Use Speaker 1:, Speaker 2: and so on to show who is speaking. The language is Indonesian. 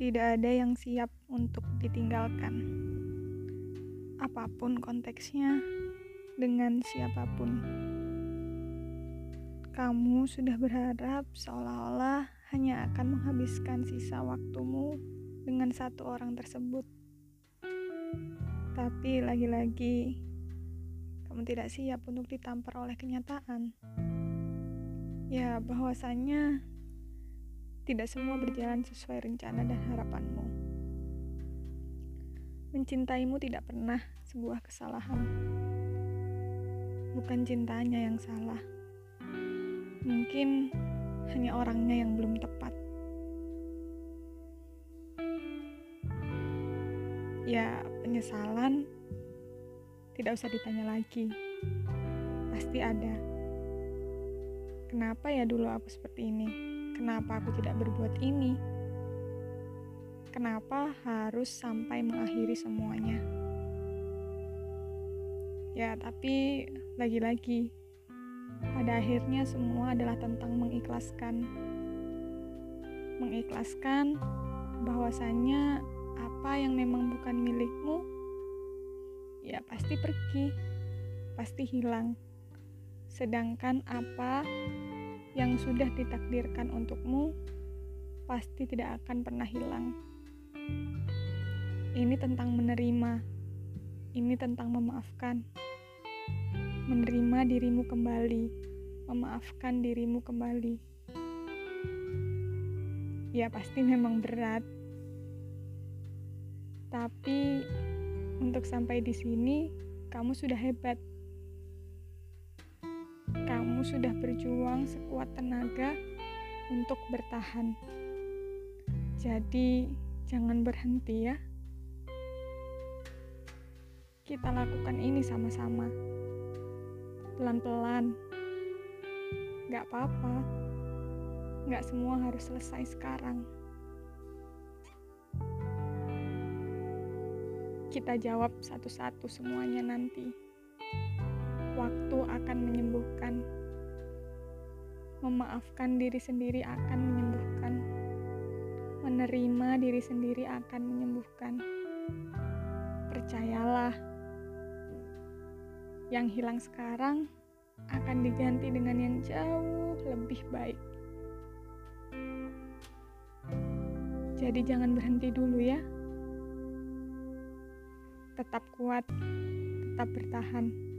Speaker 1: Tidak ada yang siap untuk ditinggalkan. Apa pun konteksnya, dengan siapa pun. Kamu sudah berharap seolah-olah hanya akan menghabiskan sisa waktumu dengan satu orang tersebut. Tapi lagi-lagi, kamu tidak siap untuk ditampar oleh kenyataan. Ya, bahwasanya tidak semua berjalan sesuai rencana dan harapanmu. Mencintaimu tidak pernah sebuah kesalahan. Bukan cintanya yang salah. Mungkin hanya orangnya yang belum tepat. Ya, penyesalan tidak usah ditanya lagi. Pasti ada. Kenapa ya dulu aku seperti ini? Kenapa aku tidak berbuat ini? Kenapa harus sampai mengakhiri semuanya? Ya, tapi lagi-lagi, pada akhirnya semua adalah tentang mengikhlaskan. Mengikhlaskan bahwasannya apa yang memang bukan milikmu, ya pasti pergi, pasti hilang. Sedangkan apa yang sudah ditakdirkan untukmu pasti tidak akan pernah hilang. Ini tentang menerima, ini tentang memaafkan. Menerima dirimu kembali, memaafkan dirimu kembali. Ya, pasti memang berat, tapi untuk sampai di sini, kamu sudah hebat kamu sudah berjuang sekuat tenaga untuk bertahan. Jadi, jangan berhenti ya. Kita lakukan ini sama-sama. Pelan-pelan. Gak apa-apa. Gak semua harus selesai sekarang. Kita jawab satu-satu semuanya nanti waktu akan menyembuhkan. Memaafkan diri sendiri akan menyembuhkan. Menerima diri sendiri akan menyembuhkan. Percayalah, yang hilang sekarang akan diganti dengan yang jauh lebih baik. Jadi, jangan berhenti dulu, ya. Tetap kuat, tetap bertahan.